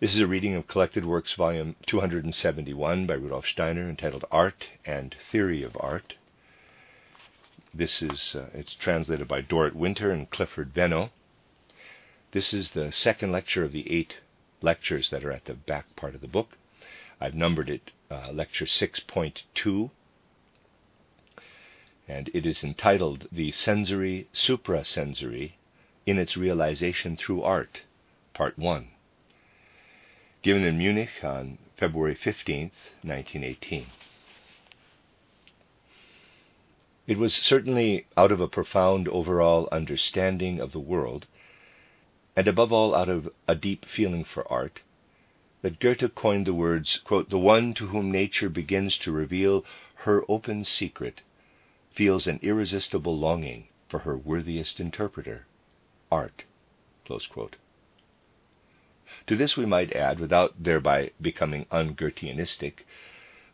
This is a reading of Collected Works, Volume 271 by Rudolf Steiner, entitled Art and Theory of Art. This is uh, it's translated by Dorit Winter and Clifford Venho. This is the second lecture of the eight lectures that are at the back part of the book. I've numbered it uh, lecture 6.2, and it is entitled The Sensory Suprasensory in its Realization Through Art, Part 1 given in Munich on February 15, 1918. It was certainly out of a profound overall understanding of the world, and above all out of a deep feeling for art, that Goethe coined the words, quote, The one to whom nature begins to reveal her open secret feels an irresistible longing for her worthiest interpreter, art. To this we might add, without thereby becoming un-Goetheanistic,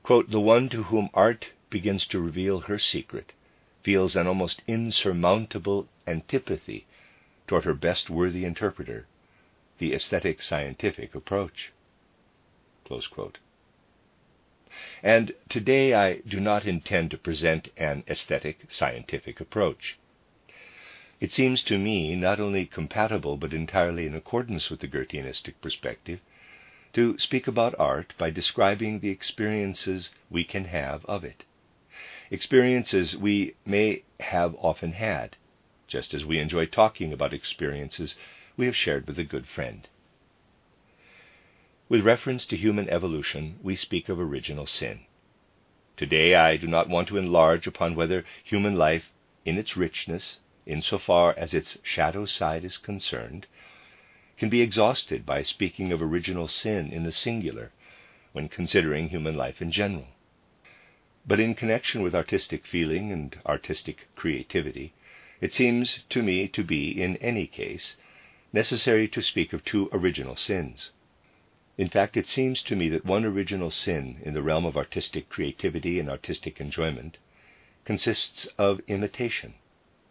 the one to whom art begins to reveal her secret feels an almost insurmountable antipathy toward her best worthy interpreter, the aesthetic scientific approach. And today I do not intend to present an aesthetic scientific approach. It seems to me not only compatible but entirely in accordance with the Goetheanistic perspective to speak about art by describing the experiences we can have of it. Experiences we may have often had, just as we enjoy talking about experiences we have shared with a good friend. With reference to human evolution, we speak of original sin. Today I do not want to enlarge upon whether human life, in its richness, insofar as its shadow side is concerned, can be exhausted by speaking of original sin in the singular when considering human life in general. But in connection with artistic feeling and artistic creativity, it seems to me to be, in any case, necessary to speak of two original sins. In fact, it seems to me that one original sin in the realm of artistic creativity and artistic enjoyment consists of imitation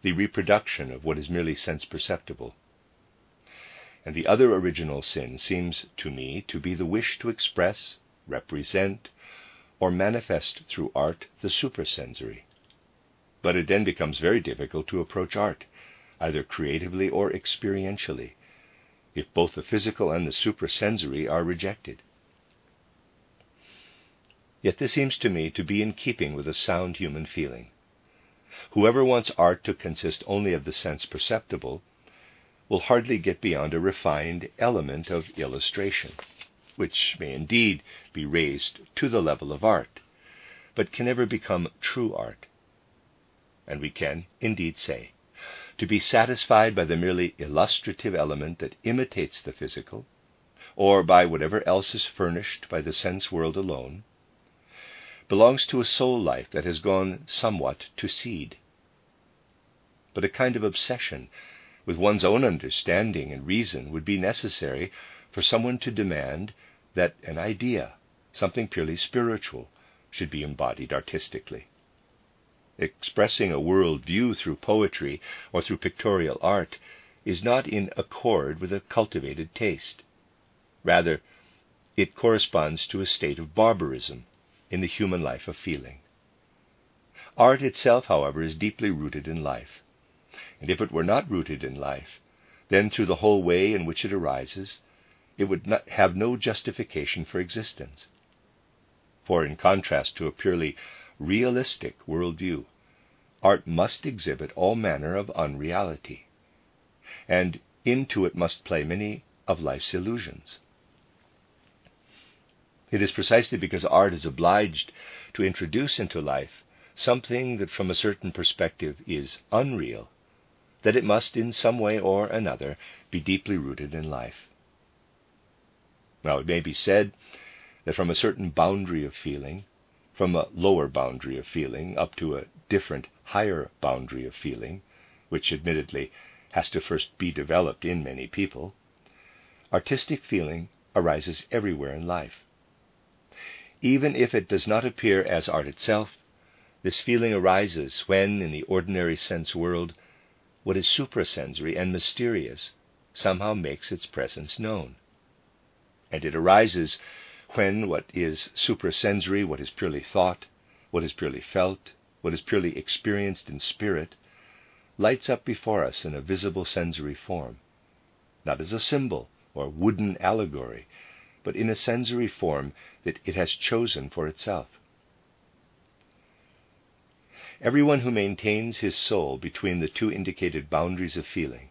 the reproduction of what is merely sense perceptible. And the other original sin seems to me to be the wish to express, represent, or manifest through art the supersensory. But it then becomes very difficult to approach art, either creatively or experientially, if both the physical and the supersensory are rejected. Yet this seems to me to be in keeping with a sound human feeling. Whoever wants art to consist only of the sense perceptible will hardly get beyond a refined element of illustration, which may indeed be raised to the level of art, but can never become true art. And we can indeed say, to be satisfied by the merely illustrative element that imitates the physical, or by whatever else is furnished by the sense world alone, belongs to a soul life that has gone somewhat to seed. But a kind of obsession with one's own understanding and reason would be necessary for someone to demand that an idea, something purely spiritual, should be embodied artistically. Expressing a world view through poetry or through pictorial art is not in accord with a cultivated taste. Rather, it corresponds to a state of barbarism in the human life of feeling. Art itself, however, is deeply rooted in life. And if it were not rooted in life, then through the whole way in which it arises, it would have no justification for existence. For, in contrast to a purely realistic worldview, art must exhibit all manner of unreality, and into it must play many of life's illusions. It is precisely because art is obliged to introduce into life something that from a certain perspective is unreal that it must in some way or another be deeply rooted in life. Now, it may be said that from a certain boundary of feeling, from a lower boundary of feeling up to a different, higher boundary of feeling, which admittedly has to first be developed in many people, artistic feeling arises everywhere in life. Even if it does not appear as art itself, this feeling arises when, in the ordinary sense world, what is suprasensory and mysterious somehow makes its presence known. And it arises when what is suprasensory, what is purely thought, what is purely felt, what is purely experienced in spirit, lights up before us in a visible sensory form, not as a symbol or wooden allegory, but in a sensory form that it has chosen for itself. Everyone who maintains his soul between the two indicated boundaries of feeling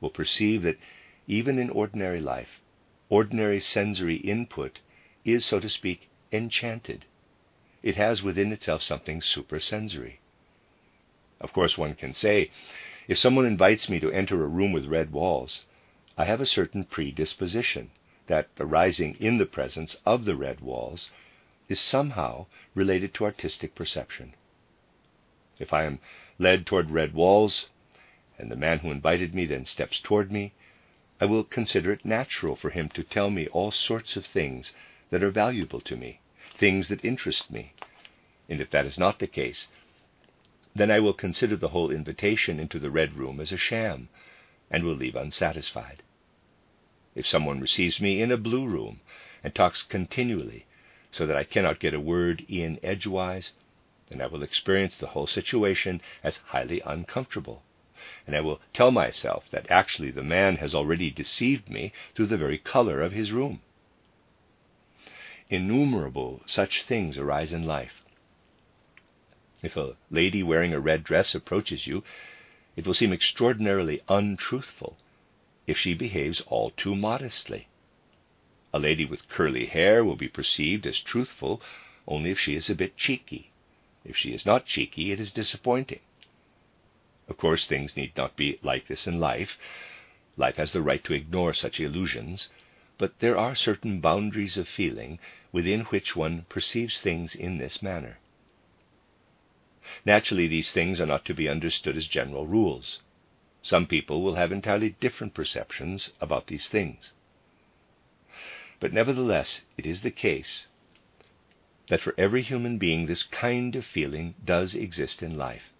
will perceive that even in ordinary life, ordinary sensory input is, so to speak, enchanted. It has within itself something suprasensory. Of course, one can say, if someone invites me to enter a room with red walls, I have a certain predisposition that, arising in the presence of the red walls, is somehow related to artistic perception. If I am led toward red walls, and the man who invited me then steps toward me, I will consider it natural for him to tell me all sorts of things that are valuable to me, things that interest me. And if that is not the case, then I will consider the whole invitation into the Red Room as a sham, and will leave unsatisfied. If someone receives me in a blue room and talks continually so that I cannot get a word in edgewise, then I will experience the whole situation as highly uncomfortable, and I will tell myself that actually the man has already deceived me through the very color of his room. Innumerable such things arise in life. If a lady wearing a red dress approaches you, it will seem extraordinarily untruthful if she behaves all too modestly. A lady with curly hair will be perceived as truthful only if she is a bit cheeky. If she is not cheeky, it is disappointing. Of course, things need not be like this in life. Life has the right to ignore such illusions, but there are certain boundaries of feeling within which one perceives things in this manner. Naturally, these things are not to be understood as general rules. Some people will have entirely different perceptions about these things. But nevertheless, it is the case that for every human being this kind of feeling does exist in life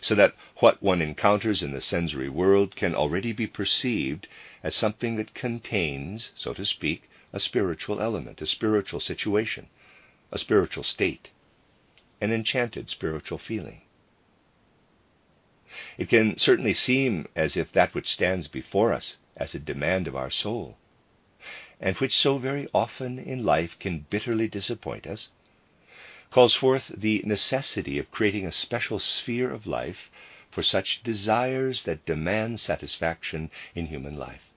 so that what one encounters in the sensory world can already be perceived as something that contains, so to speak, a spiritual element, a spiritual situation, a spiritual state, an enchanted spiritual feeling. It can certainly seem as if that which stands before us as a demand of our soul, and which so very often in life can bitterly disappoint us, calls forth the necessity of creating a special sphere of life for such desires that demand satisfaction in human life.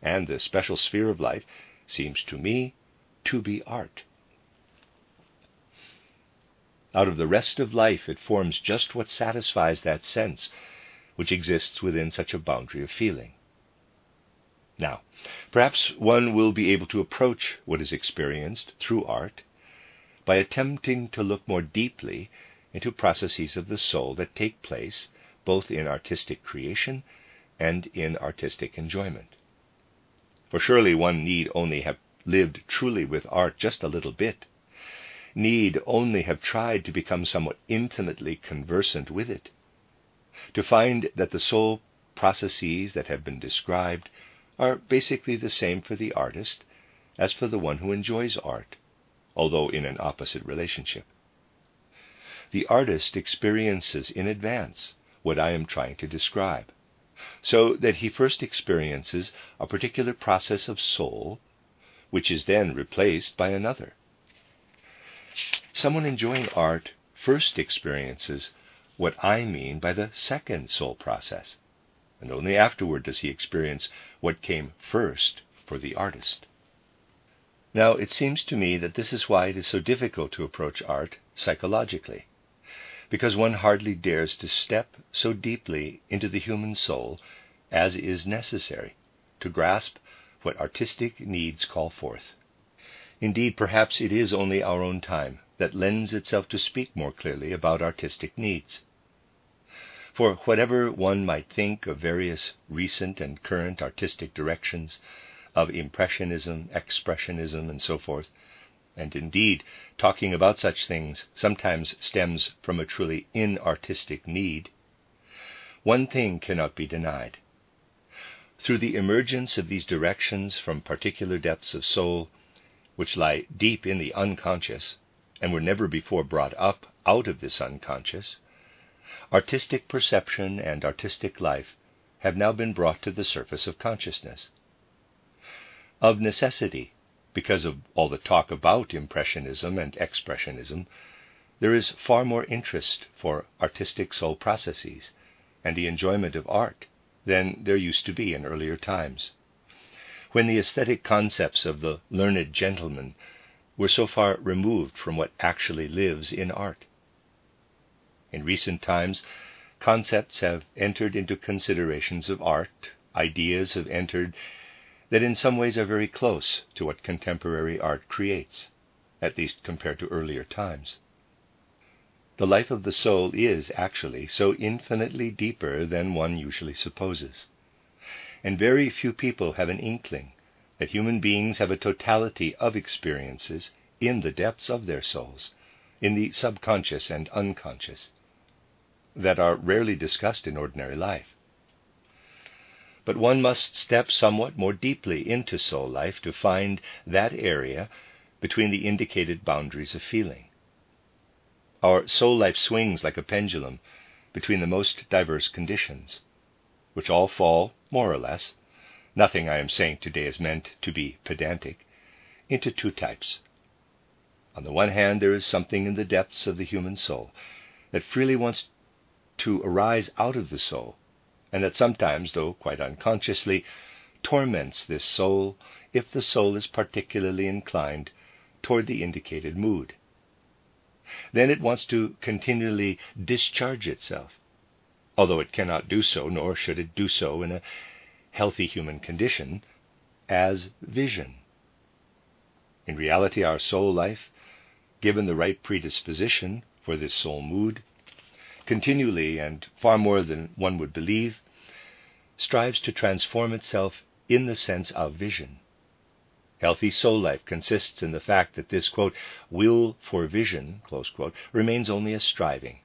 And the special sphere of life seems to me to be art. Out of the rest of life, it forms just what satisfies that sense which exists within such a boundary of feeling. Now, perhaps one will be able to approach what is experienced through art by attempting to look more deeply into processes of the soul that take place both in artistic creation and in artistic enjoyment. For surely one need only have lived truly with art just a little bit, need only have tried to become somewhat intimately conversant with it, to find that the soul processes that have been described are basically the same for the artist as for the one who enjoys art although in an opposite relationship. The artist experiences in advance what I am trying to describe, so that he first experiences a particular process of soul, which is then replaced by another. Someone enjoying art first experiences what I mean by the second soul process, and only afterward does he experience what came first for the artist. Now, it seems to me that this is why it is so difficult to approach art psychologically, because one hardly dares to step so deeply into the human soul as is necessary to grasp what artistic needs call forth. Indeed, perhaps it is only our own time that lends itself to speak more clearly about artistic needs. For whatever one might think of various recent and current artistic directions, of Impressionism, Expressionism, and so forth, and indeed, talking about such things sometimes stems from a truly inartistic need, one thing cannot be denied. Through the emergence of these directions from particular depths of soul, which lie deep in the unconscious and were never before brought up out of this unconscious, artistic perception and artistic life have now been brought to the surface of consciousness. Of necessity, because of all the talk about Impressionism and Expressionism, there is far more interest for artistic soul processes and the enjoyment of art than there used to be in earlier times, when the aesthetic concepts of the learned gentleman were so far removed from what actually lives in art. In recent times, concepts have entered into considerations of art, ideas have entered that in some ways are very close to what contemporary art creates, at least compared to earlier times. The life of the soul is actually so infinitely deeper than one usually supposes. And very few people have an inkling that human beings have a totality of experiences in the depths of their souls, in the subconscious and unconscious, that are rarely discussed in ordinary life. But one must step somewhat more deeply into soul life to find that area between the indicated boundaries of feeling. Our soul life swings like a pendulum between the most diverse conditions, which all fall, more or less, nothing I am saying today is meant to be pedantic, into two types. On the one hand, there is something in the depths of the human soul that freely wants to arise out of the soul, and that sometimes, though quite unconsciously, torments this soul if the soul is particularly inclined toward the indicated mood. Then it wants to continually discharge itself, although it cannot do so, nor should it do so in a healthy human condition, as vision. In reality, our soul life, given the right predisposition for this soul mood, continually and far more than one would believe, strives to transform itself in the sense of vision. Healthy soul life consists in the fact that this, quote, will for vision, quote, remains only a striving,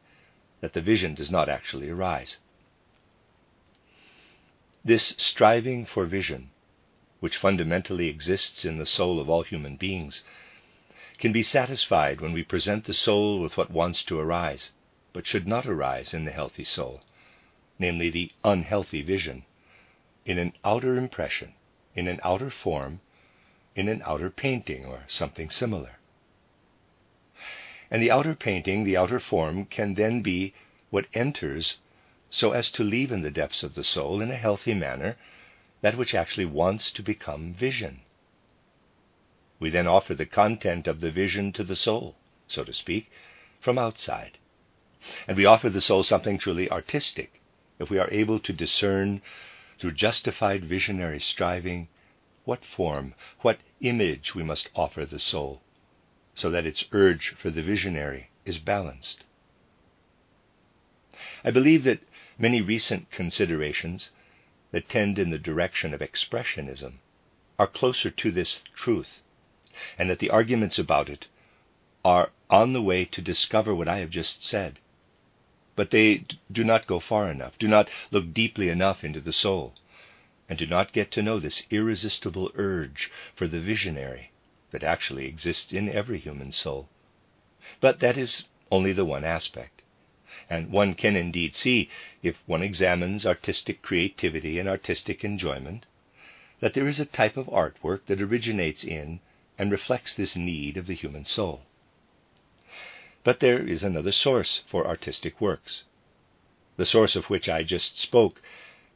that the vision does not actually arise. This striving for vision, which fundamentally exists in the soul of all human beings, can be satisfied when we present the soul with what wants to arise, but should not arise in the healthy soul, namely the unhealthy vision, in an outer impression, in an outer form, in an outer painting or something similar. And the outer painting, the outer form, can then be what enters so as to leave in the depths of the soul, in a healthy manner, that which actually wants to become vision. We then offer the content of the vision to the soul, so to speak, from outside. And we offer the soul something truly artistic if we are able to discern, through justified visionary striving, what form, what image we must offer the soul, so that its urge for the visionary is balanced. I believe that many recent considerations that tend in the direction of expressionism are closer to this truth, and that the arguments about it are on the way to discover what I have just said. But they do not go far enough, do not look deeply enough into the soul and do not get to know this irresistible urge for the visionary that actually exists in every human soul. But that is only the one aspect. And one can indeed see, if one examines artistic creativity and artistic enjoyment, that there is a type of artwork that originates in and reflects this need of the human soul. But there is another source for artistic works, the source of which I just spoke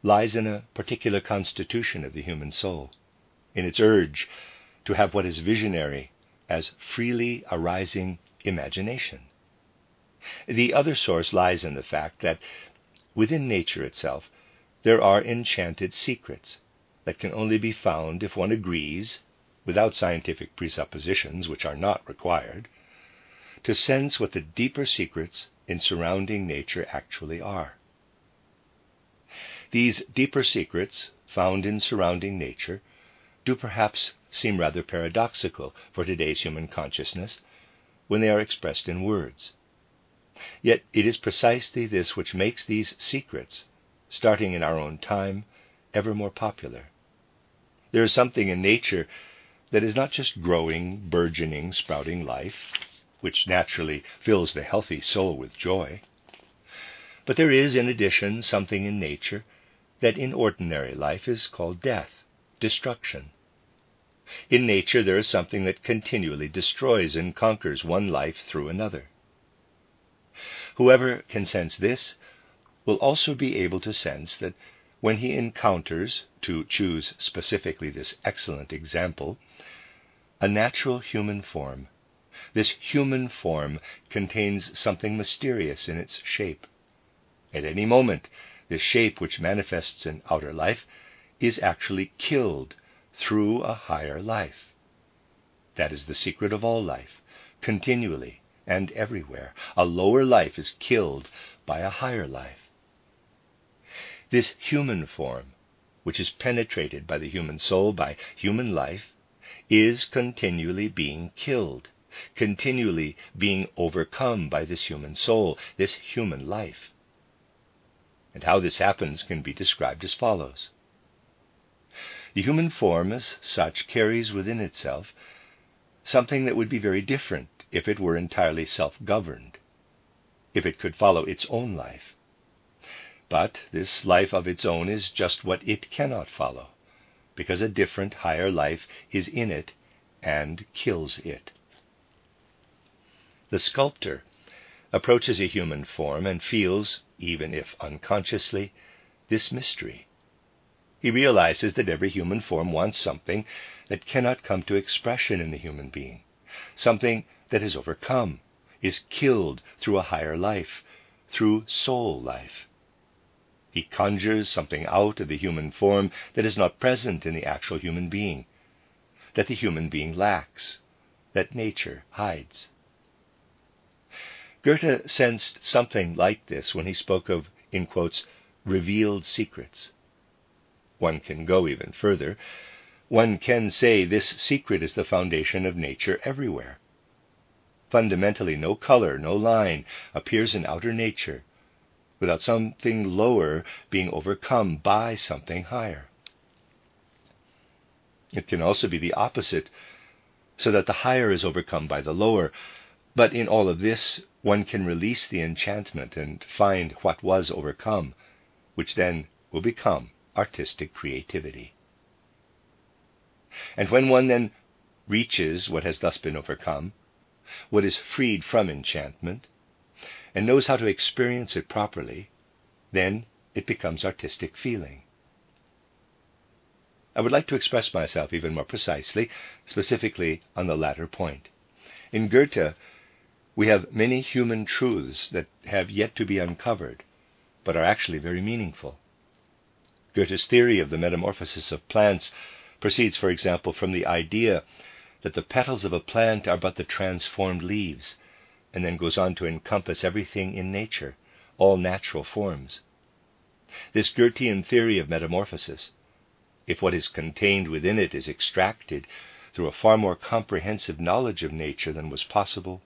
lies in a particular constitution of the human soul, in its urge to have what is visionary as freely arising imagination. The other source lies in the fact that within nature itself there are enchanted secrets that can only be found if one agrees, without scientific presuppositions, which are not required, to sense what the deeper secrets in surrounding nature actually are. These deeper secrets, found in surrounding nature, do perhaps seem rather paradoxical for today's human consciousness when they are expressed in words. Yet it is precisely this which makes these secrets, starting in our own time, ever more popular. There is something in nature that is not just growing, burgeoning, sprouting life, which naturally fills the healthy soul with joy, but there is, in addition, something in nature that in ordinary life is called death, destruction. In nature, there is something that continually destroys and conquers one life through another. Whoever can sense this will also be able to sense that when he encounters, to choose specifically this excellent example, a natural human form, this human form contains something mysterious in its shape. At any moment, this shape which manifests in outer life is actually killed through a higher life. That is the secret of all life, continually and everywhere. A lower life is killed by a higher life. This human form, which is penetrated by the human soul, by human life, is continually being killed, continually being overcome by this human soul, this human life. And how this happens can be described as follows. The human form, as such, carries within itself something that would be very different if it were entirely self governed, if it could follow its own life. But this life of its own is just what it cannot follow, because a different, higher life is in it and kills it. The sculptor approaches a human form and feels, even if unconsciously, this mystery. He realizes that every human form wants something that cannot come to expression in the human being, something that is overcome, is killed through a higher life, through soul life. He conjures something out of the human form that is not present in the actual human being, that the human being lacks, that nature hides. Goethe sensed something like this when he spoke of, in quotes, revealed secrets. One can go even further. One can say this secret is the foundation of nature everywhere. Fundamentally, no color, no line appears in outer nature without something lower being overcome by something higher. It can also be the opposite, so that the higher is overcome by the lower. But in all of this, one can release the enchantment and find what was overcome, which then will become artistic creativity. And when one then reaches what has thus been overcome, what is freed from enchantment, and knows how to experience it properly, then it becomes artistic feeling. I would like to express myself even more precisely, specifically on the latter point. In Goethe, we have many human truths that have yet to be uncovered, but are actually very meaningful. Goethe's theory of the metamorphosis of plants proceeds, for example, from the idea that the petals of a plant are but the transformed leaves, and then goes on to encompass everything in nature, all natural forms. This Goethean theory of metamorphosis, if what is contained within it is extracted through a far more comprehensive knowledge of nature than was possible,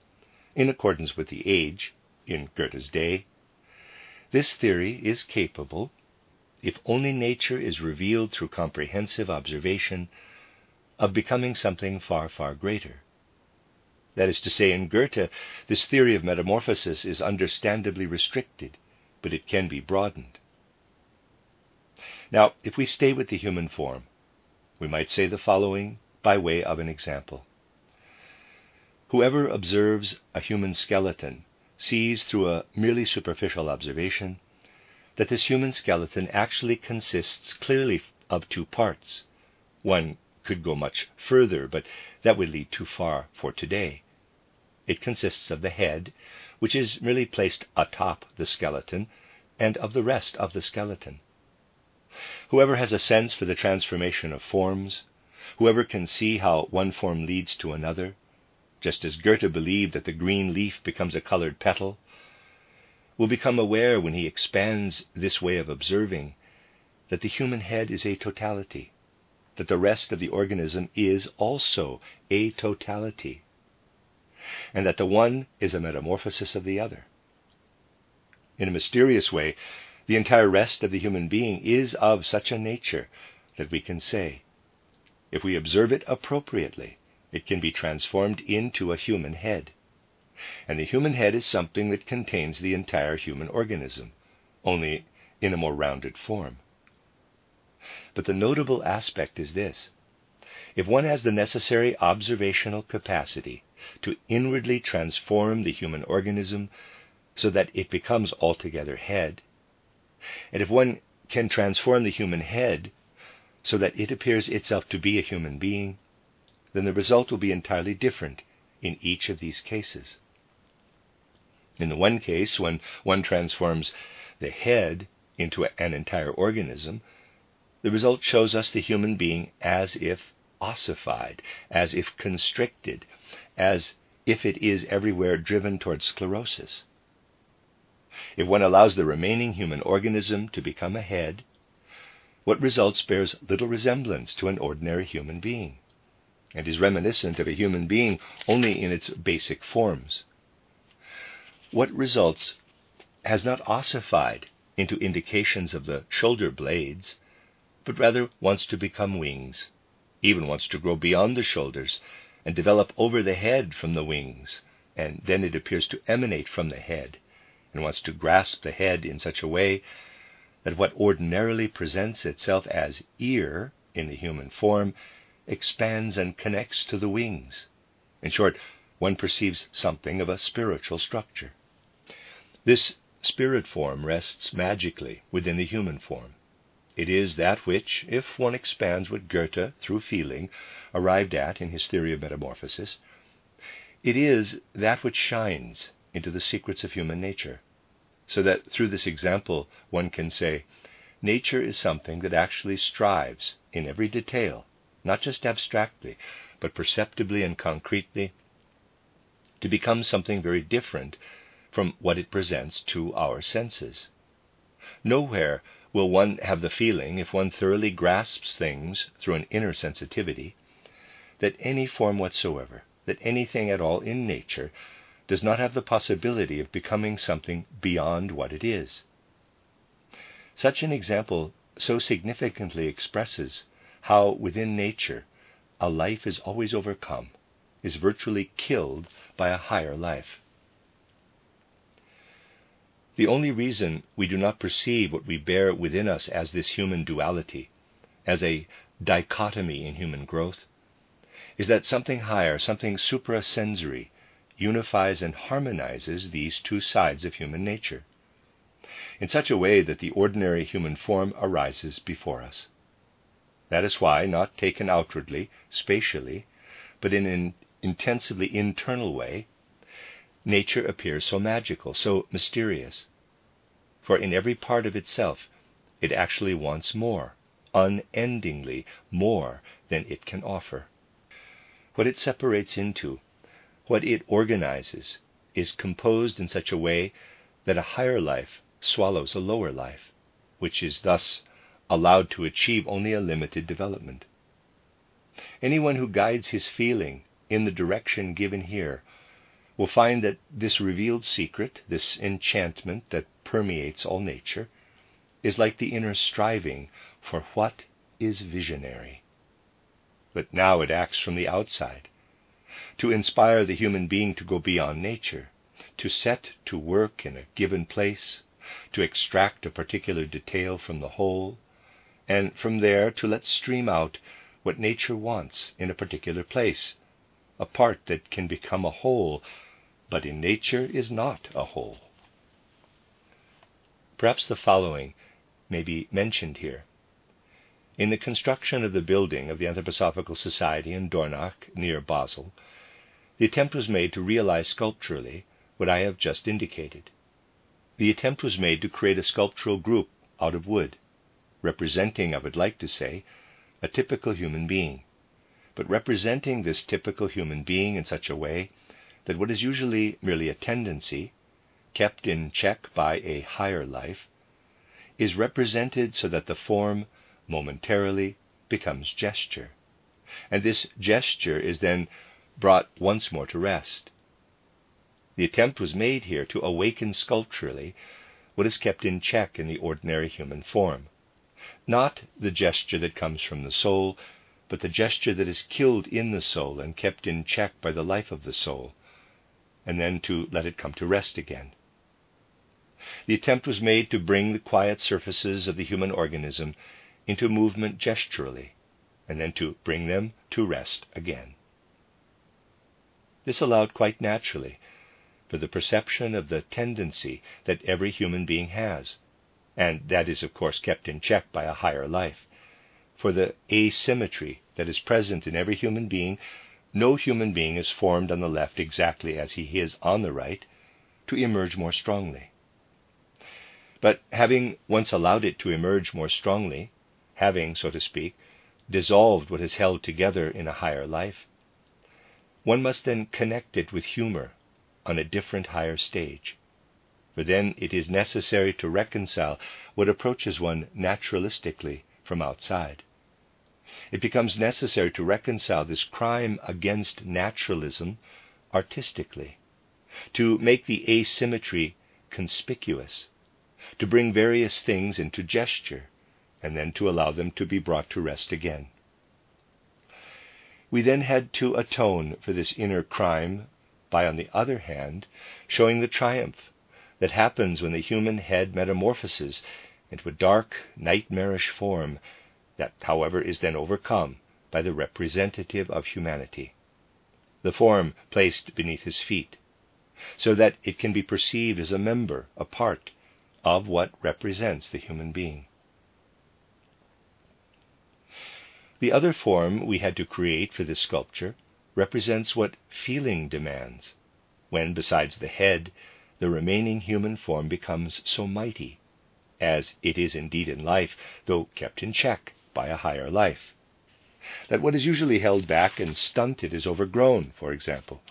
in accordance with the age, in Goethe's day, this theory is capable if only nature is revealed through comprehensive observation, of becoming something far, far greater. That is to say, in Goethe, this theory of metamorphosis is understandably restricted, but it can be broadened. Now, if we stay with the human form, we might say the following by way of an example. Whoever observes a human skeleton sees through a merely superficial observation that this human skeleton actually consists clearly of two parts. One could go much further, but that would lead too far for today. It consists of the head, which is merely placed atop the skeleton, and of the rest of the skeleton. Whoever has a sense for the transformation of forms, Whoever can see how one form leads to another, just as Goethe believed that the green leaf becomes a colored petal, will become aware when he expands this way of observing that the human head is a totality, that the rest of the organism is also a totality, and that the one is a metamorphosis of the other. In a mysterious way, the entire rest of the human being is of such a nature that we can say, if we observe it appropriately, it can be transformed into a human head. And the human head is something that contains the entire human organism, only in a more rounded form. But the notable aspect is this if one has the necessary observational capacity to inwardly transform the human organism so that it becomes altogether head, and if one can transform the human head so that it appears itself to be a human being, then the result will be entirely different in each of these cases. In the one case, when one transforms the head into an entire organism, the result shows us the human being as if ossified, as if constricted, as if it is everywhere driven towards sclerosis. If one allows the remaining human organism to become a head, what results bears little resemblance to an ordinary human being, and is reminiscent of a human being only in its basic forms. What results has not ossified into indications of the shoulder blades, but rather wants to become wings, even wants to grow beyond the shoulders and develop over the head from the wings, and then it appears to emanate from the head and wants to grasp the head in such a way that what ordinarily presents itself as ear in the human form expands and connects to the wings. In short, one perceives something of a spiritual structure. This spirit form rests magically within the human form. It is that which, if one expands what Goethe, through feeling, arrived at in his theory of metamorphosis, it is that which shines into the secrets of human nature so that through this example one can say, nature is something that actually strives in every detail, not just abstractly, but perceptibly and concretely, to become something very different from what it presents to our senses. Nowhere will one have the feeling, if one thoroughly grasps things through an inner sensitivity, that any form whatsoever, that anything at all in nature, does not have the possibility of becoming something beyond what it is. Such an example so significantly expresses how within nature a life is always overcome, is virtually killed by a higher life. The only reason we do not perceive what we bear within us as this human duality, as a dichotomy in human growth, is that something higher, something suprasensory, unifies and harmonizes these two sides of human nature in such a way that the ordinary human form arises before us. That is why, not taken outwardly, spatially, but in an intensively internal way, nature appears so magical, so mysterious. For in every part of itself, it actually wants more, unendingly more than it can offer. What it separates into what it organizes is composed in such a way that a higher life swallows a lower life, which is thus allowed to achieve only a limited development. Anyone who guides his feeling in the direction given here will find that this revealed secret, this enchantment that permeates all nature, is like the inner striving for what is visionary. But now it acts from the outside to inspire the human being to go beyond nature, to set to work in a given place, to extract a particular detail from the whole, and from there to let stream out what nature wants in a particular place, a part that can become a whole, but in nature is not a whole. Perhaps the following may be mentioned here. In the construction of the building of the Anthroposophical Society in Dornach, near Basel, the attempt was made to realize sculpturally what I have just indicated. The attempt was made to create a sculptural group out of wood, representing, I would like to say, a typical human being, but representing this typical human being in such a way that what is usually merely a tendency, kept in check by a higher life, is represented so that the form momentarily becomes gesture. And this gesture is then brought once more to rest. The attempt was made here to awaken sculpturally what is kept in check in the ordinary human form. Not the gesture that comes from the soul, but the gesture that is killed in the soul and kept in check by the life of the soul, and then to let it come to rest again. The attempt was made to bring the quiet surfaces of the human organism into movement gesturally, and then to bring them to rest again. This allowed quite naturally for the perception of the tendency that every human being has, and that is, of course, kept in check by a higher life, for the asymmetry that is present in every human being. No human being is formed on the left exactly as he is on the right to emerge more strongly. But having once allowed it to emerge more strongly, having, so to speak, dissolved what is held together in a higher life, one must then connect it with humor on a different higher stage. For then it is necessary to reconcile what approaches one naturalistically from outside. It becomes necessary to reconcile this crime against naturalism artistically, to make the asymmetry conspicuous, to bring various things into gesture, and then to allow them to be brought to rest again. We then had to atone for this inner crime by, on the other hand, showing the triumph that happens when the human head metamorphoses into a dark, nightmarish form that, however, is then overcome by the representative of humanity, the form placed beneath his feet, so that it can be perceived as a member, a part of what represents the human being. The other form we had to create for this sculpture represents what feeling demands, when, besides the head, the remaining human form becomes so mighty, as it is indeed in life, though kept in check by a higher life. That what is usually held back and stunted is overgrown, for example.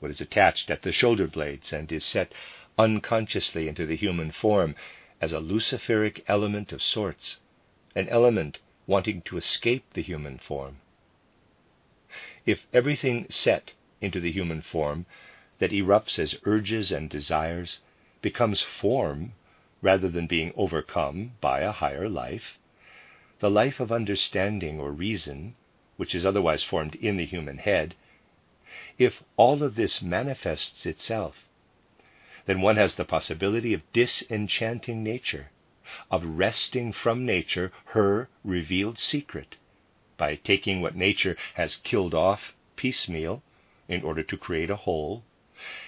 What is attached at the shoulder blades and is set unconsciously into the human form as a luciferic element of sorts, an element wanting to escape the human form, if everything set into the human form that erupts as urges and desires becomes form rather than being overcome by a higher life, the life of understanding or reason, which is otherwise formed in the human head, if all of this manifests itself, then one has the possibility of disenchanting nature, of wresting from nature her revealed secret, by taking what nature has killed off piecemeal in order to create a whole,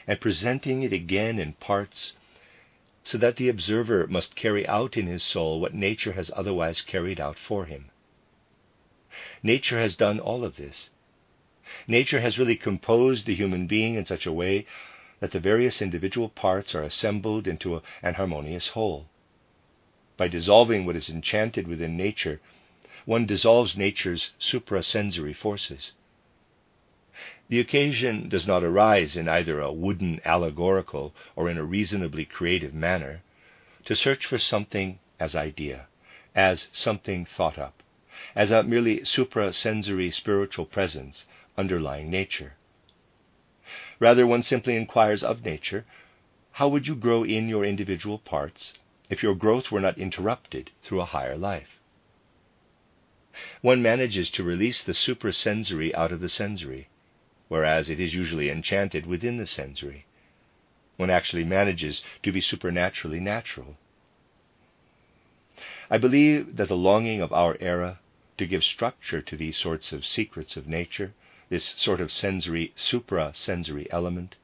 and presenting it again in parts, so that the observer must carry out in his soul what nature has otherwise carried out for him. Nature has done all of this. Nature has really composed the human being in such a way that the various individual parts are assembled into a, an harmonious whole. By dissolving what is enchanted within nature, one dissolves nature's suprasensory forces. The occasion does not arise in either a wooden allegorical or in a reasonably creative manner to search for something as idea, as something thought up, as a merely suprasensory spiritual presence underlying nature. Rather, one simply inquires of nature, how would you grow in your individual parts if your growth were not interrupted through a higher life? one manages to release the suprasensory out of the sensory, whereas it is usually enchanted within the sensory. One actually manages to be supernaturally natural. I believe that the longing of our era to give structure to these sorts of secrets of nature, this sort of sensory, supra-sensory element,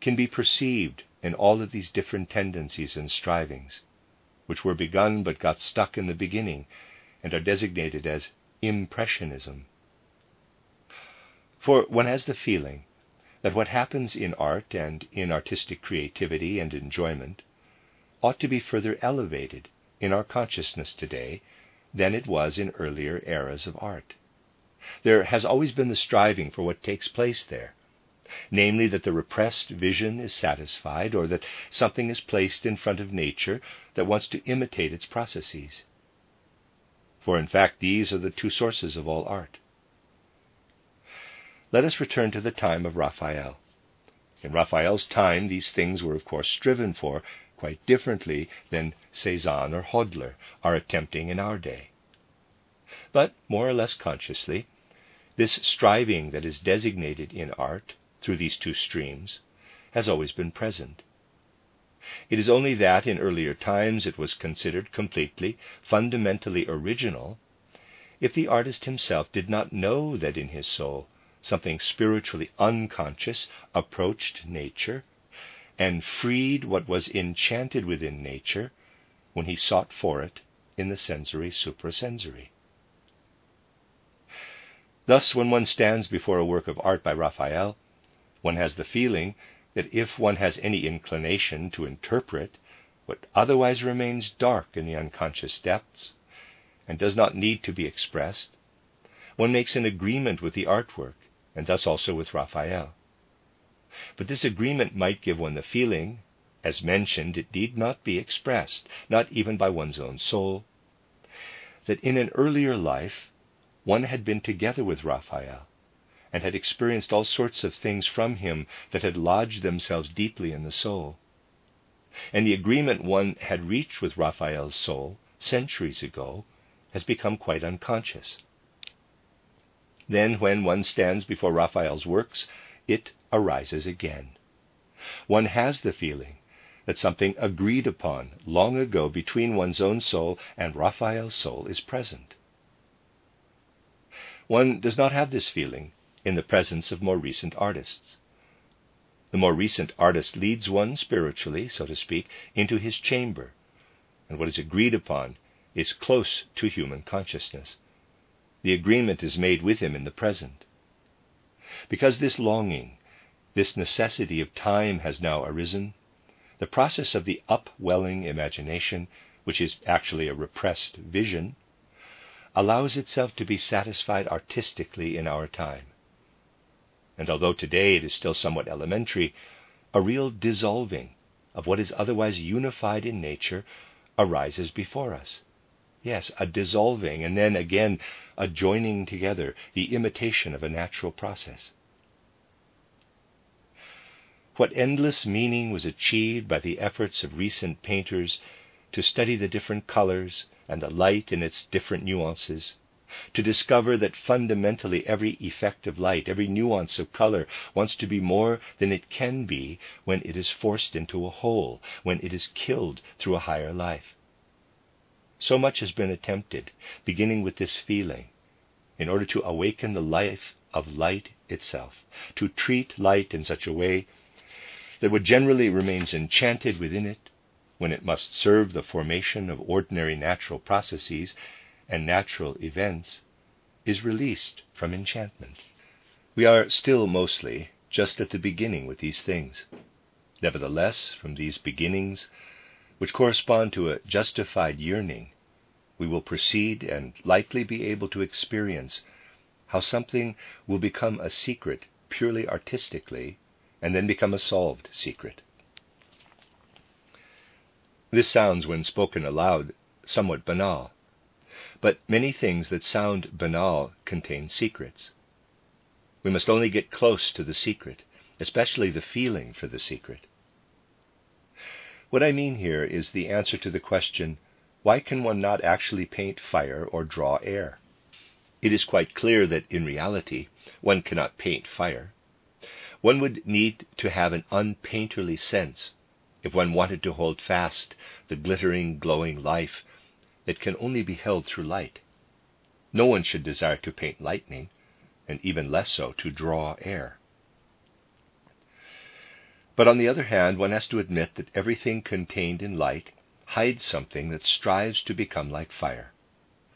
can be perceived in all of these different tendencies and strivings, which were begun but got stuck in the beginning and are designated as impressionism. For one has the feeling that what happens in art and in artistic creativity and enjoyment ought to be further elevated in our consciousness today than it was in earlier eras of art. There has always been the striving for what takes place there, namely that the repressed vision is satisfied, or that something is placed in front of nature that wants to imitate its processes. For in fact, these are the two sources of all art. Let us return to the time of Raphael. In Raphael's time, these things were, of course, striven for quite differently than Cezanne or Hodler are attempting in our day. But, more or less consciously, this striving that is designated in art through these two streams has always been present. It is only that in earlier times it was considered completely, fundamentally original if the artist himself did not know that in his soul something spiritually unconscious approached nature and freed what was enchanted within nature when he sought for it in the sensory suprasensory. Thus, when one stands before a work of art by Raphael, one has the feeling that if one has any inclination to interpret what otherwise remains dark in the unconscious depths and does not need to be expressed, one makes an agreement with the artwork and thus also with Raphael. But this agreement might give one the feeling, as mentioned, it need not be expressed, not even by one's own soul, that in an earlier life one had been together with Raphael and had experienced all sorts of things from him that had lodged themselves deeply in the soul. And the agreement one had reached with Raphael's soul centuries ago has become quite unconscious. Then, when one stands before Raphael's works, it arises again. One has the feeling that something agreed upon long ago between one's own soul and Raphael's soul is present. One does not have this feeling in the presence of more recent artists. The more recent artist leads one spiritually, so to speak, into his chamber, and what is agreed upon is close to human consciousness. The agreement is made with him in the present. Because this longing, this necessity of time has now arisen, the process of the upwelling imagination, which is actually a repressed vision, allows itself to be satisfied artistically in our time. And although today it is still somewhat elementary, a real dissolving of what is otherwise unified in nature arises before us. Yes, a dissolving, and then again a joining together, the imitation of a natural process. What endless meaning was achieved by the efforts of recent painters to study the different colors and the light in its different nuances, to discover that fundamentally every effect of light, every nuance of color, wants to be more than it can be when it is forced into a whole, when it is killed through a higher life. So much has been attempted, beginning with this feeling, in order to awaken the life of light itself, to treat light in such a way that what generally remains enchanted within it, when it must serve the formation of ordinary natural processes and natural events, is released from enchantment. We are still mostly just at the beginning with these things. Nevertheless, from these beginnings, which correspond to a justified yearning, we will proceed and likely be able to experience how something will become a secret purely artistically and then become a solved secret. This sounds, when spoken aloud, somewhat banal, but many things that sound banal contain secrets. We must only get close to the secret, especially the feeling for the secret. What I mean here is the answer to the question why can one not actually paint fire or draw air? It is quite clear that in reality one cannot paint fire. One would need to have an unpainterly sense if one wanted to hold fast the glittering, glowing life that can only be held through light. No one should desire to paint lightning, and even less so to draw air. But on the other hand, one has to admit that everything contained in light hides something that strives to become like fire,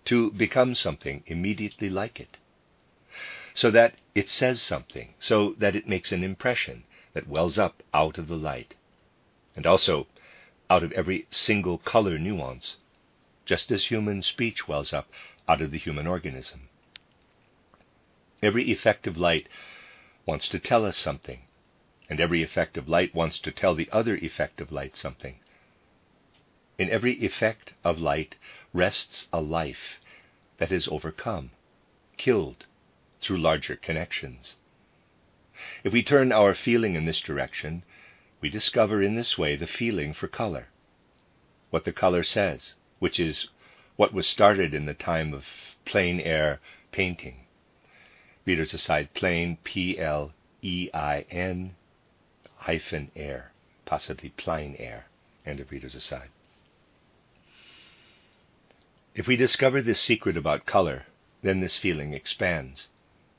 to become something immediately like it, so that it says something, so that it makes an impression that wells up out of the light, and also out of every single color nuance, just as human speech wells up out of the human organism. Every effect of light wants to tell us something, and every effect of light wants to tell the other effect of light something. In every effect of light rests a life that is overcome, killed through larger connections. If we turn our feeling in this direction, we discover in this way the feeling for color, what the color says, which is what was started in the time of plein air painting. Readers aside, plain, P L E I N hyphen air, possibly plein air. End of readers aside. If we discover this secret about color, then this feeling expands,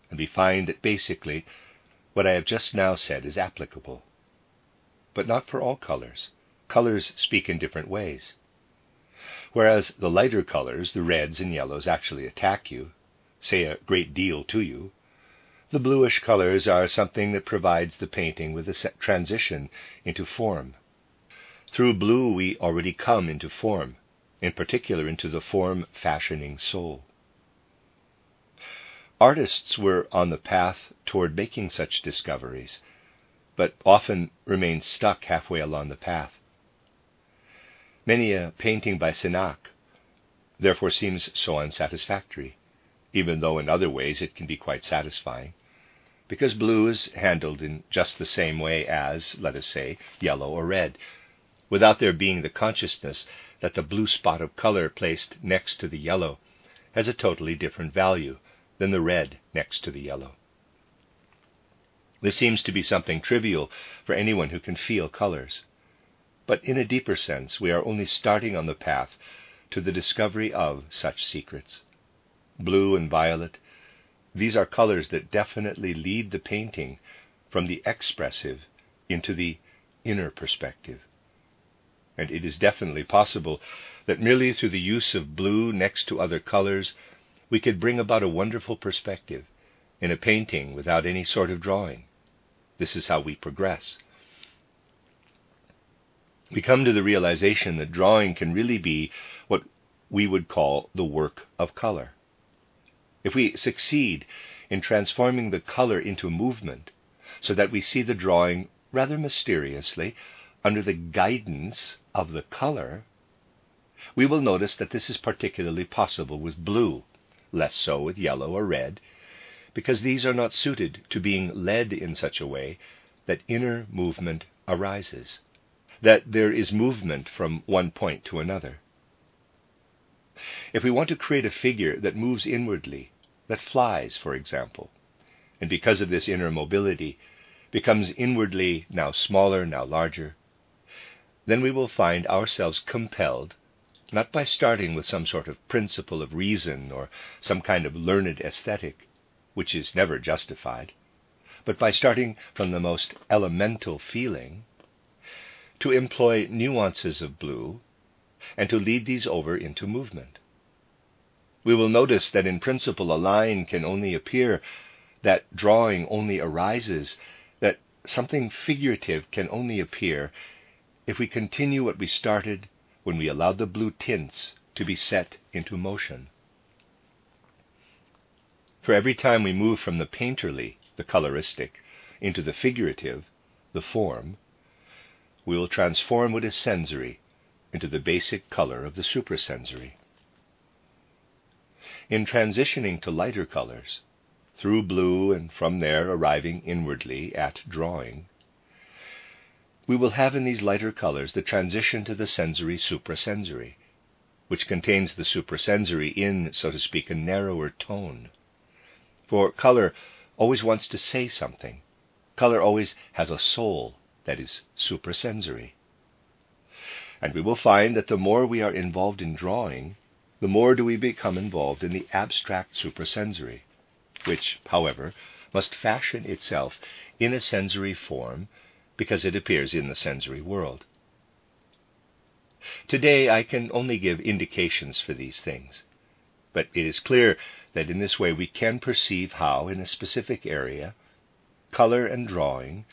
and we find that basically what I have just now said is applicable. But not for all colors. Colors speak in different ways. Whereas the lighter colors, the reds and yellows, actually attack you, say a great deal to you, the bluish colors are something that provides the painting with a transition into form. Through blue, we already come into form, in particular into the form fashioning soul. Artists were on the path toward making such discoveries, but often remained stuck halfway along the path. Many a painting by Signac therefore seems so unsatisfactory, even though in other ways it can be quite satisfying, because blue is handled in just the same way as, let us say, yellow or red, without there being the consciousness that the blue spot of color placed next to the yellow has a totally different value than the red next to the yellow. This seems to be something trivial for anyone who can feel colors. But in a deeper sense, we are only starting on the path to the discovery of such secrets. Blue and violet, these are colors that definitely lead the painting from the expressive into the inner perspective and it is definitely possible that merely through the use of blue next to other colors, we could bring about a wonderful perspective in a painting without any sort of drawing. This is how we progress. We come to the realization that drawing can really be what we would call the work of color. If we succeed in transforming the color into movement so that we see the drawing rather mysteriously under the guidance of the color, we will notice that this is particularly possible with blue, less so with yellow or red, because these are not suited to being led in such a way that inner movement arises, that there is movement from one point to another. If we want to create a figure that moves inwardly, that flies, for example, and because of this inner mobility becomes inwardly now smaller, now larger, then we will find ourselves compelled, not by starting with some sort of principle of reason or some kind of learned aesthetic, which is never justified, but by starting from the most elemental feeling, to employ nuances of blue and to lead these over into movement. We will notice that in principle a line can only appear, that drawing only arises, that something figurative can only appear if we continue what we started when we allowed the blue tints to be set into motion. For every time we move from the painterly, the coloristic, into the figurative, the form, we will transform what is sensory into the basic color of the suprasensory. In transitioning to lighter colors, through blue and from there arriving inwardly at drawing, we will have in these lighter colors the transition to the sensory suprasensory, which contains the suprasensory in, so to speak, a narrower tone. For color always wants to say something. Color always has a soul that is suprasensory. And we will find that the more we are involved in drawing, the more do we become involved in the abstract suprasensory, which, however, must fashion itself in a sensory form because it appears in the sensory world. Today I can only give indications for these things, but it is clear that in this way we can perceive how, in a specific area, color and drawing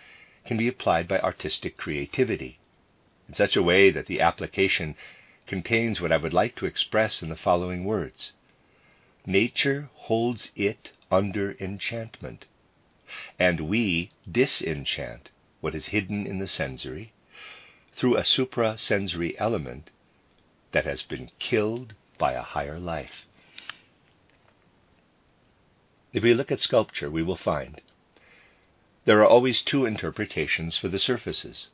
can be applied by artistic creativity in such a way that the application contains what I would like to express in the following words Nature holds it under enchantment, and we disenchant what is hidden in the sensory through a suprasensory element that has been killed by a higher life. If we look at sculpture, we will find there are always two interpretations for the surfaces,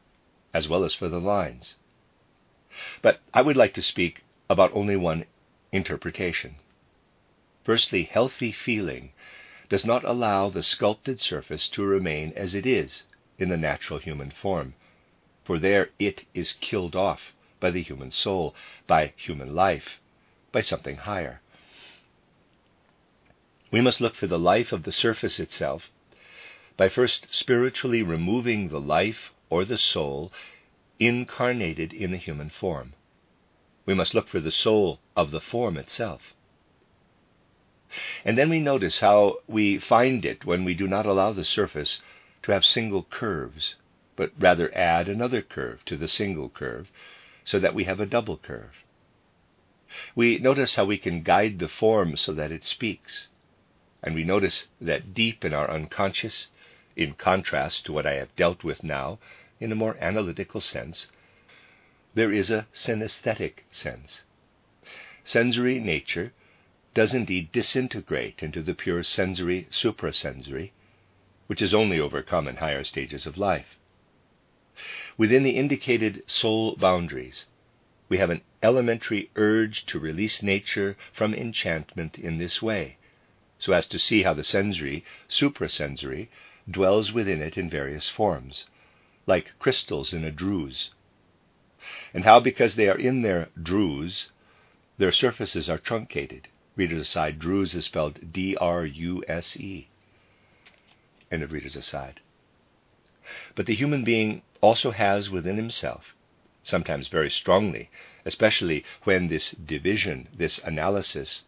as well as for the lines. But I would like to speak about only one interpretation. Firstly, healthy feeling does not allow the sculpted surface to remain as it is in the natural human form, for there it is killed off by the human soul, by human life, by something higher. We must look for the life of the surface itself by first spiritually removing the life or the soul incarnated in the human form. We must look for the soul of the form itself. And then we notice how we find it when we do not allow the surface to have single curves, but rather add another curve to the single curve, so that we have a double curve. We notice how we can guide the form so that it speaks, and we notice that deep in our unconscious, in contrast to what I have dealt with now in a more analytical sense, there is a synesthetic sense. Sensory nature does indeed disintegrate into the pure sensory suprasensory, which is only overcome in higher stages of life. Within the indicated soul boundaries, we have an elementary urge to release nature from enchantment in this way, so as to see how the sensory, suprasensory, dwells within it in various forms, like crystals in a druse. And how, because they are in their druse, their surfaces are truncated. Reader's aside, druse is spelled D R U S E. End of reader's aside. But the human being also has within himself, sometimes very strongly, especially when this division, this analysis,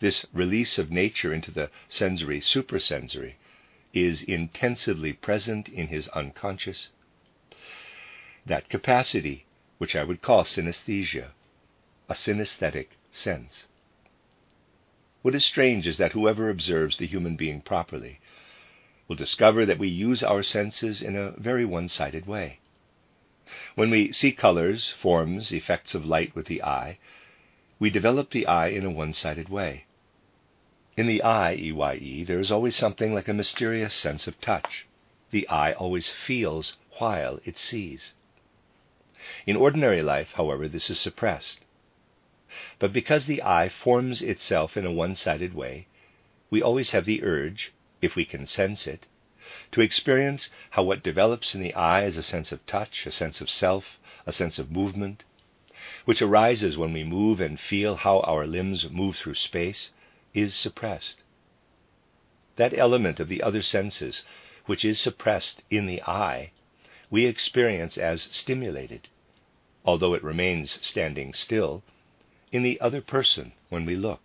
this release of nature into the sensory supersensory is intensively present in his unconscious that capacity, which I would call synesthesia, a synesthetic sense. What is strange is that whoever observes the human being properly will discover that we use our senses in a very one sided way. When we see colors, forms, effects of light with the eye, we develop the eye in a one sided way. In the eye, EYE, there is always something like a mysterious sense of touch. The eye always feels while it sees. In ordinary life, however, this is suppressed. But because the eye forms itself in a one sided way, we always have the urge, if we can sense it, to experience how what develops in the eye as a sense of touch, a sense of self, a sense of movement, which arises when we move and feel how our limbs move through space, is suppressed. That element of the other senses, which is suppressed in the eye, we experience as stimulated although it remains standing still, in the other person when we look.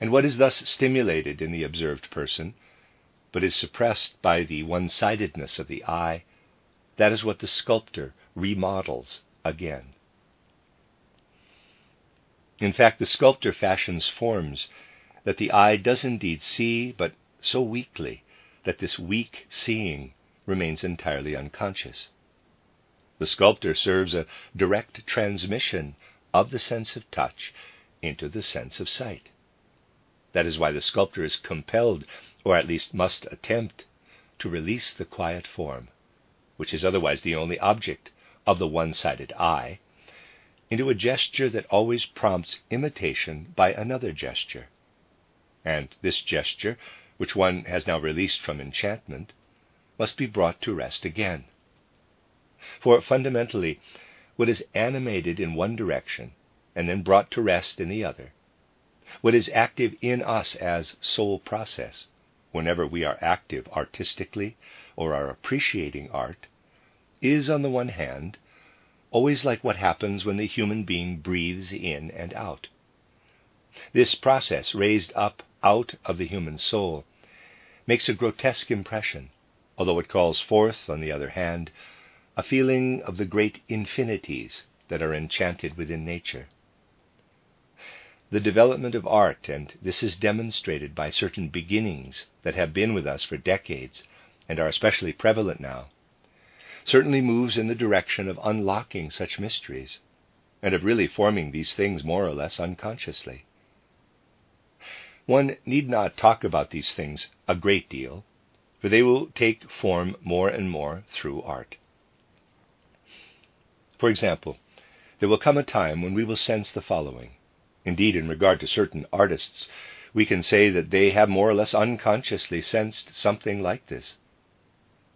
And what is thus stimulated in the observed person, but is suppressed by the one sidedness of the eye, that is what the sculptor remodels again. In fact, the sculptor fashions forms that the eye does indeed see, but so weakly that this weak seeing remains entirely unconscious. The sculptor serves a direct transmission of the sense of touch into the sense of sight. That is why the sculptor is compelled, or at least must attempt, to release the quiet form, which is otherwise the only object of the one sided eye, into a gesture that always prompts imitation by another gesture. And this gesture, which one has now released from enchantment, must be brought to rest again. For fundamentally, what is animated in one direction and then brought to rest in the other, what is active in us as soul process, whenever we are active artistically or are appreciating art, is, on the one hand, always like what happens when the human being breathes in and out. This process, raised up out of the human soul, makes a grotesque impression, although it calls forth, on the other hand, a feeling of the great infinities that are enchanted within nature. the development of art, and this is demonstrated by certain beginnings that have been with us for decades and are especially prevalent now, certainly moves in the direction of unlocking such mysteries and of really forming these things more or less unconsciously. One need not talk about these things a great deal, for they will take form more and more through art. For example, there will come a time when we will sense the following. Indeed, in regard to certain artists, we can say that they have more or less unconsciously sensed something like this.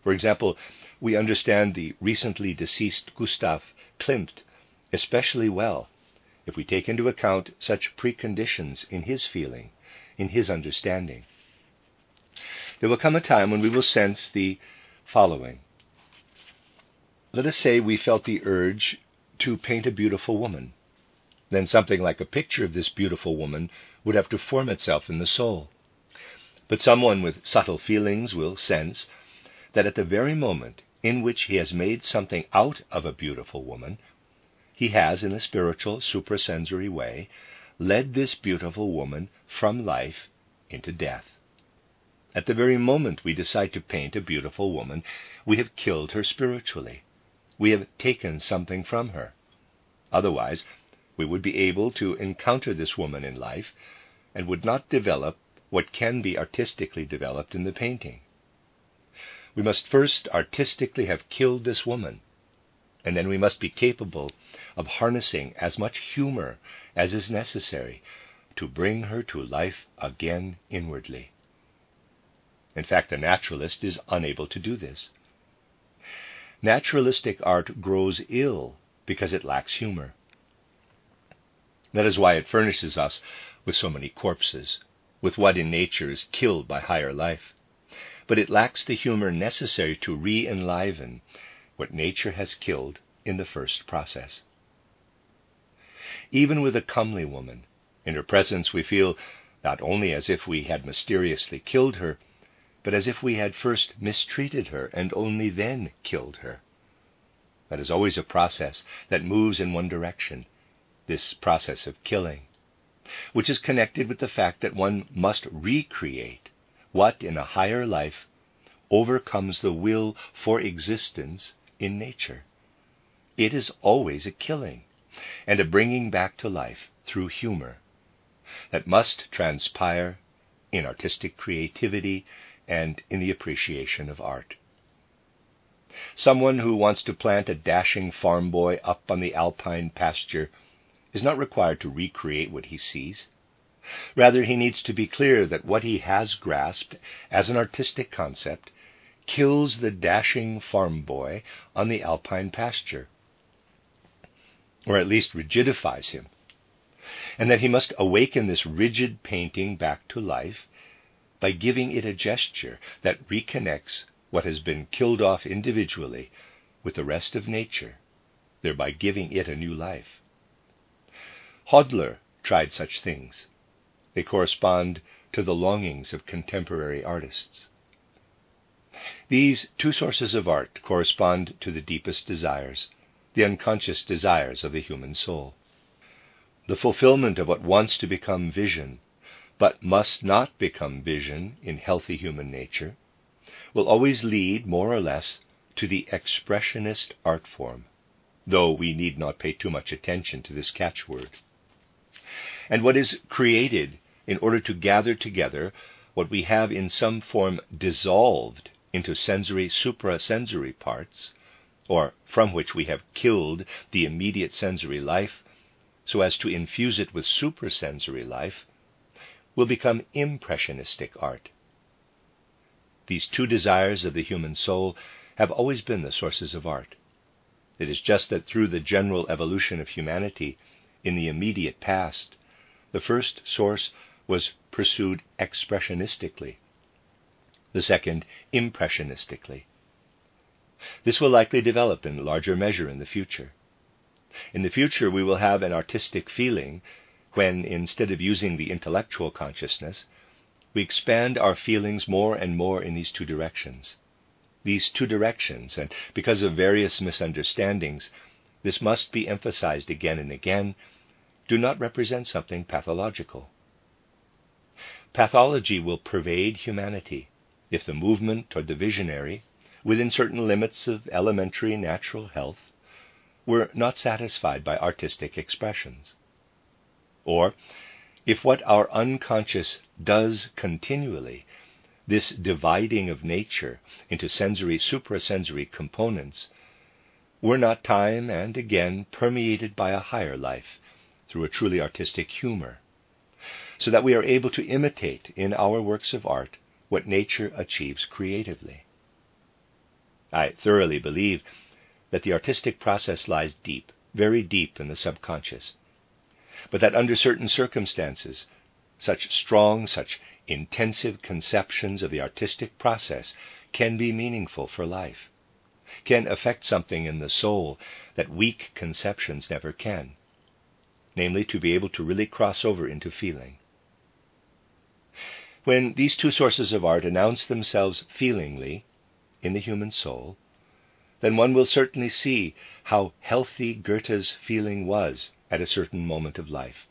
For example, we understand the recently deceased Gustav Klimt especially well if we take into account such preconditions in his feeling, in his understanding. There will come a time when we will sense the following. Let us say we felt the urge to paint a beautiful woman. Then something like a picture of this beautiful woman would have to form itself in the soul. But someone with subtle feelings will sense that at the very moment in which he has made something out of a beautiful woman, he has, in a spiritual, suprasensory way, led this beautiful woman from life into death. At the very moment we decide to paint a beautiful woman, we have killed her spiritually. We have taken something from her. Otherwise, we would be able to encounter this woman in life and would not develop what can be artistically developed in the painting. We must first artistically have killed this woman, and then we must be capable of harnessing as much humor as is necessary to bring her to life again inwardly. In fact, the naturalist is unable to do this. Naturalistic art grows ill because it lacks humor. That is why it furnishes us with so many corpses, with what in nature is killed by higher life but it lacks the humor necessary to re enliven what nature has killed in the first process. Even with a comely woman, in her presence we feel not only as if we had mysteriously killed her, but as if we had first mistreated her and only then killed her. That is always a process that moves in one direction, this process of killing, which is connected with the fact that one must recreate what in a higher life overcomes the will for existence in nature. It is always a killing and a bringing back to life through humor that must transpire in artistic creativity and in the appreciation of art. Someone who wants to plant a dashing farm boy up on the alpine pasture is not required to recreate what he sees. Rather, he needs to be clear that what he has grasped as an artistic concept kills the dashing farm boy on the alpine pasture, or at least rigidifies him, and that he must awaken this rigid painting back to life by giving it a gesture that reconnects what has been killed off individually with the rest of nature, thereby giving it a new life. Hodler tried such things. They correspond to the longings of contemporary artists. These two sources of art correspond to the deepest desires, the unconscious desires of the human soul. The fulfillment of what wants to become vision, but must not become vision in healthy human nature, will always lead, more or less, to the expressionist art form, though we need not pay too much attention to this catchword. And what is created in order to gather together what we have in some form dissolved into sensory suprasensory parts, or from which we have killed the immediate sensory life so as to infuse it with suprasensory life, will become impressionistic art. These two desires of the human soul have always been the sources of art. It is just that through the general evolution of humanity in the immediate past, the first source was pursued expressionistically, the second impressionistically. This will likely develop in larger measure in the future. In the future, we will have an artistic feeling when, instead of using the intellectual consciousness, we expand our feelings more and more in these two directions. These two directions, and because of various misunderstandings, this must be emphasized again and again, do not represent something pathological. Pathology will pervade humanity if the movement toward the visionary, within certain limits of elementary natural health, were not satisfied by artistic expressions. Or if what our unconscious does continually, this dividing of nature into sensory suprasensory components, were not time and again permeated by a higher life through a truly artistic humor, so that we are able to imitate in our works of art what nature achieves creatively. I thoroughly believe that the artistic process lies deep, very deep in the subconscious, but that under certain circumstances, such strong, such intensive conceptions of the artistic process can be meaningful for life, can affect something in the soul that weak conceptions never can, namely, to be able to really cross over into feeling. When these two sources of art announce themselves feelingly in the human soul, then one will certainly see how healthy Goethe's feeling was at a certain moment of life.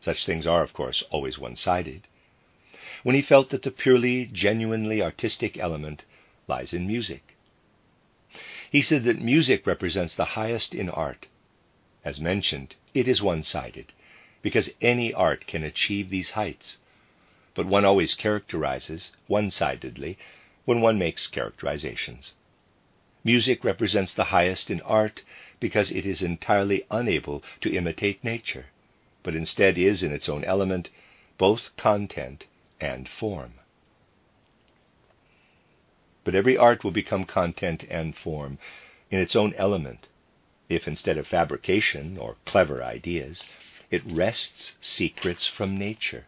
Such things are, of course, always one sided. When he felt that the purely, genuinely artistic element lies in music. He said that music represents the highest in art. As mentioned, it is one sided, because any art can achieve these heights but one always characterizes one sidedly when one makes characterizations. Music represents the highest in art because it is entirely unable to imitate nature, but instead is, in its own element, both content and form. But every art will become content and form in its own element if instead of fabrication or clever ideas, it wrests secrets from nature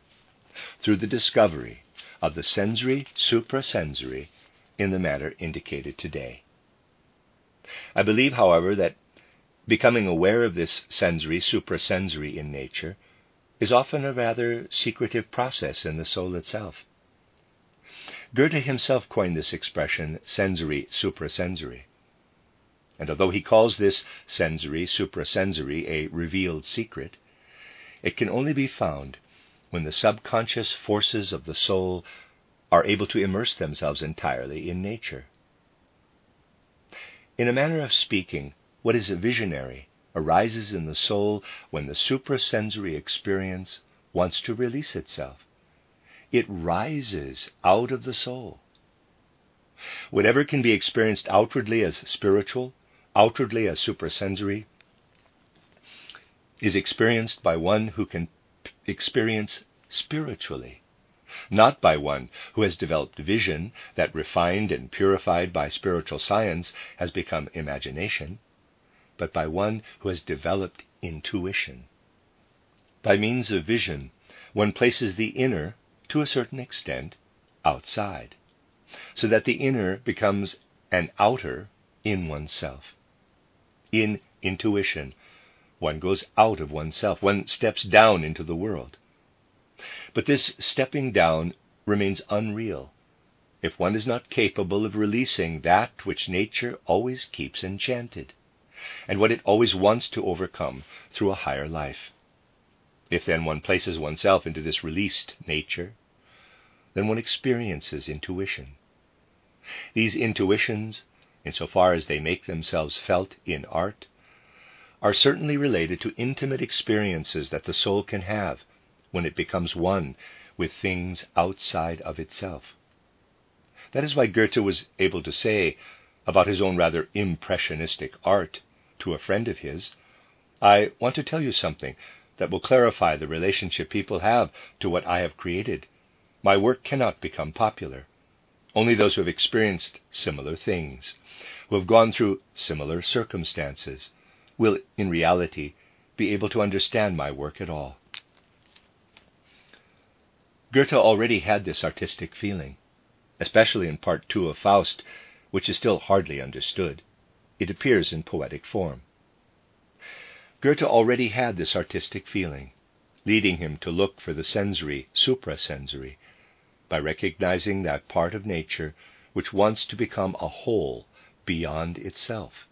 through the discovery of the sensory suprasensory in the manner indicated today. I believe, however, that becoming aware of this sensory suprasensory in nature is often a rather secretive process in the soul itself. Goethe himself coined this expression sensory suprasensory. And although he calls this sensory suprasensory a revealed secret, it can only be found when the subconscious forces of the soul are able to immerse themselves entirely in nature. In a manner of speaking, what is a visionary arises in the soul when the suprasensory experience wants to release itself. It rises out of the soul. Whatever can be experienced outwardly as spiritual, outwardly as suprasensory, is experienced by one who can experience spiritually, not by one who has developed vision that, refined and purified by spiritual science, has become imagination, but by one who has developed intuition. By means of vision, one places the inner, to a certain extent, outside, so that the inner becomes an outer in oneself. In intuition, one goes out of oneself, one steps down into the world. But this stepping down remains unreal if one is not capable of releasing that which nature always keeps enchanted, and what it always wants to overcome through a higher life. If then one places oneself into this released nature, then one experiences intuition. These intuitions, insofar as they make themselves felt in art, are certainly related to intimate experiences that the soul can have when it becomes one with things outside of itself. That is why Goethe was able to say about his own rather impressionistic art to a friend of his, I want to tell you something that will clarify the relationship people have to what I have created. My work cannot become popular. Only those who have experienced similar things, who have gone through similar circumstances, will, in reality, be able to understand my work at all. Goethe already had this artistic feeling, especially in part two of Faust, which is still hardly understood. It appears in poetic form. Goethe already had this artistic feeling, leading him to look for the sensory, suprasensory, by recognizing that part of nature which wants to become a whole beyond itself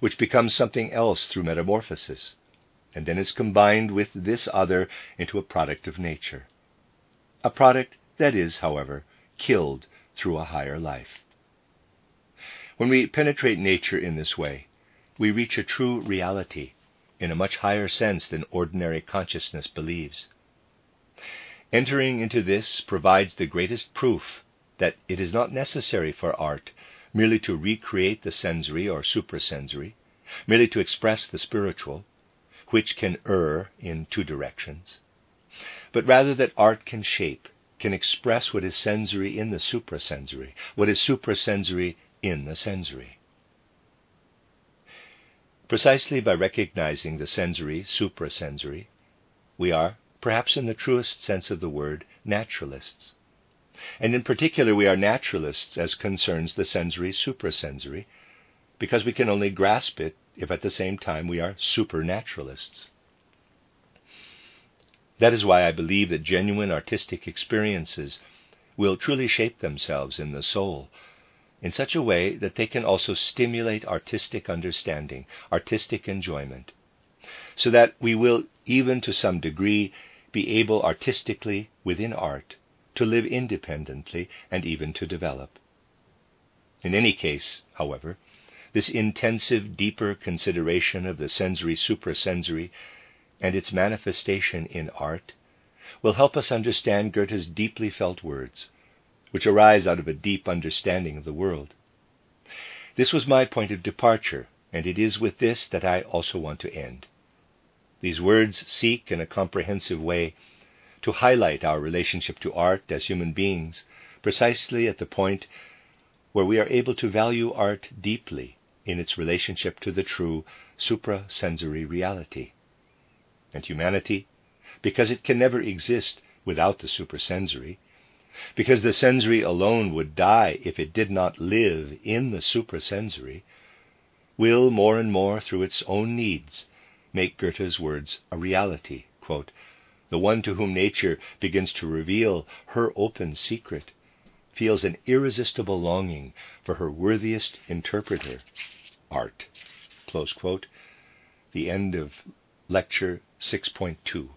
which becomes something else through metamorphosis, and then is combined with this other into a product of nature. A product that is, however, killed through a higher life. When we penetrate nature in this way, we reach a true reality in a much higher sense than ordinary consciousness believes. Entering into this provides the greatest proof that it is not necessary for art merely to recreate the sensory or suprasensory, merely to express the spiritual, which can err in two directions, but rather that art can shape, can express what is sensory in the suprasensory, what is suprasensory in the sensory. Precisely by recognizing the sensory, suprasensory, we are, perhaps in the truest sense of the word, naturalists. And in particular, we are naturalists as concerns the sensory, suprasensory, because we can only grasp it if at the same time we are supernaturalists. That is why I believe that genuine artistic experiences will truly shape themselves in the soul in such a way that they can also stimulate artistic understanding, artistic enjoyment, so that we will, even to some degree, be able artistically within art to live independently and even to develop. In any case, however, this intensive, deeper consideration of the sensory suprasensory and its manifestation in art will help us understand Goethe's deeply felt words which arise out of a deep understanding of the world. This was my point of departure, and it is with this that I also want to end. These words seek, in a comprehensive way, to highlight our relationship to art as human beings, precisely at the point where we are able to value art deeply in its relationship to the true suprasensory reality. And humanity, because it can never exist without the supersensory, because the sensory alone would die if it did not live in the suprasensory, will more and more, through its own needs, make Goethe's words a reality. Quote, the one to whom nature begins to reveal her open secret feels an irresistible longing for her worthiest interpreter, art. The end of lecture 6.2.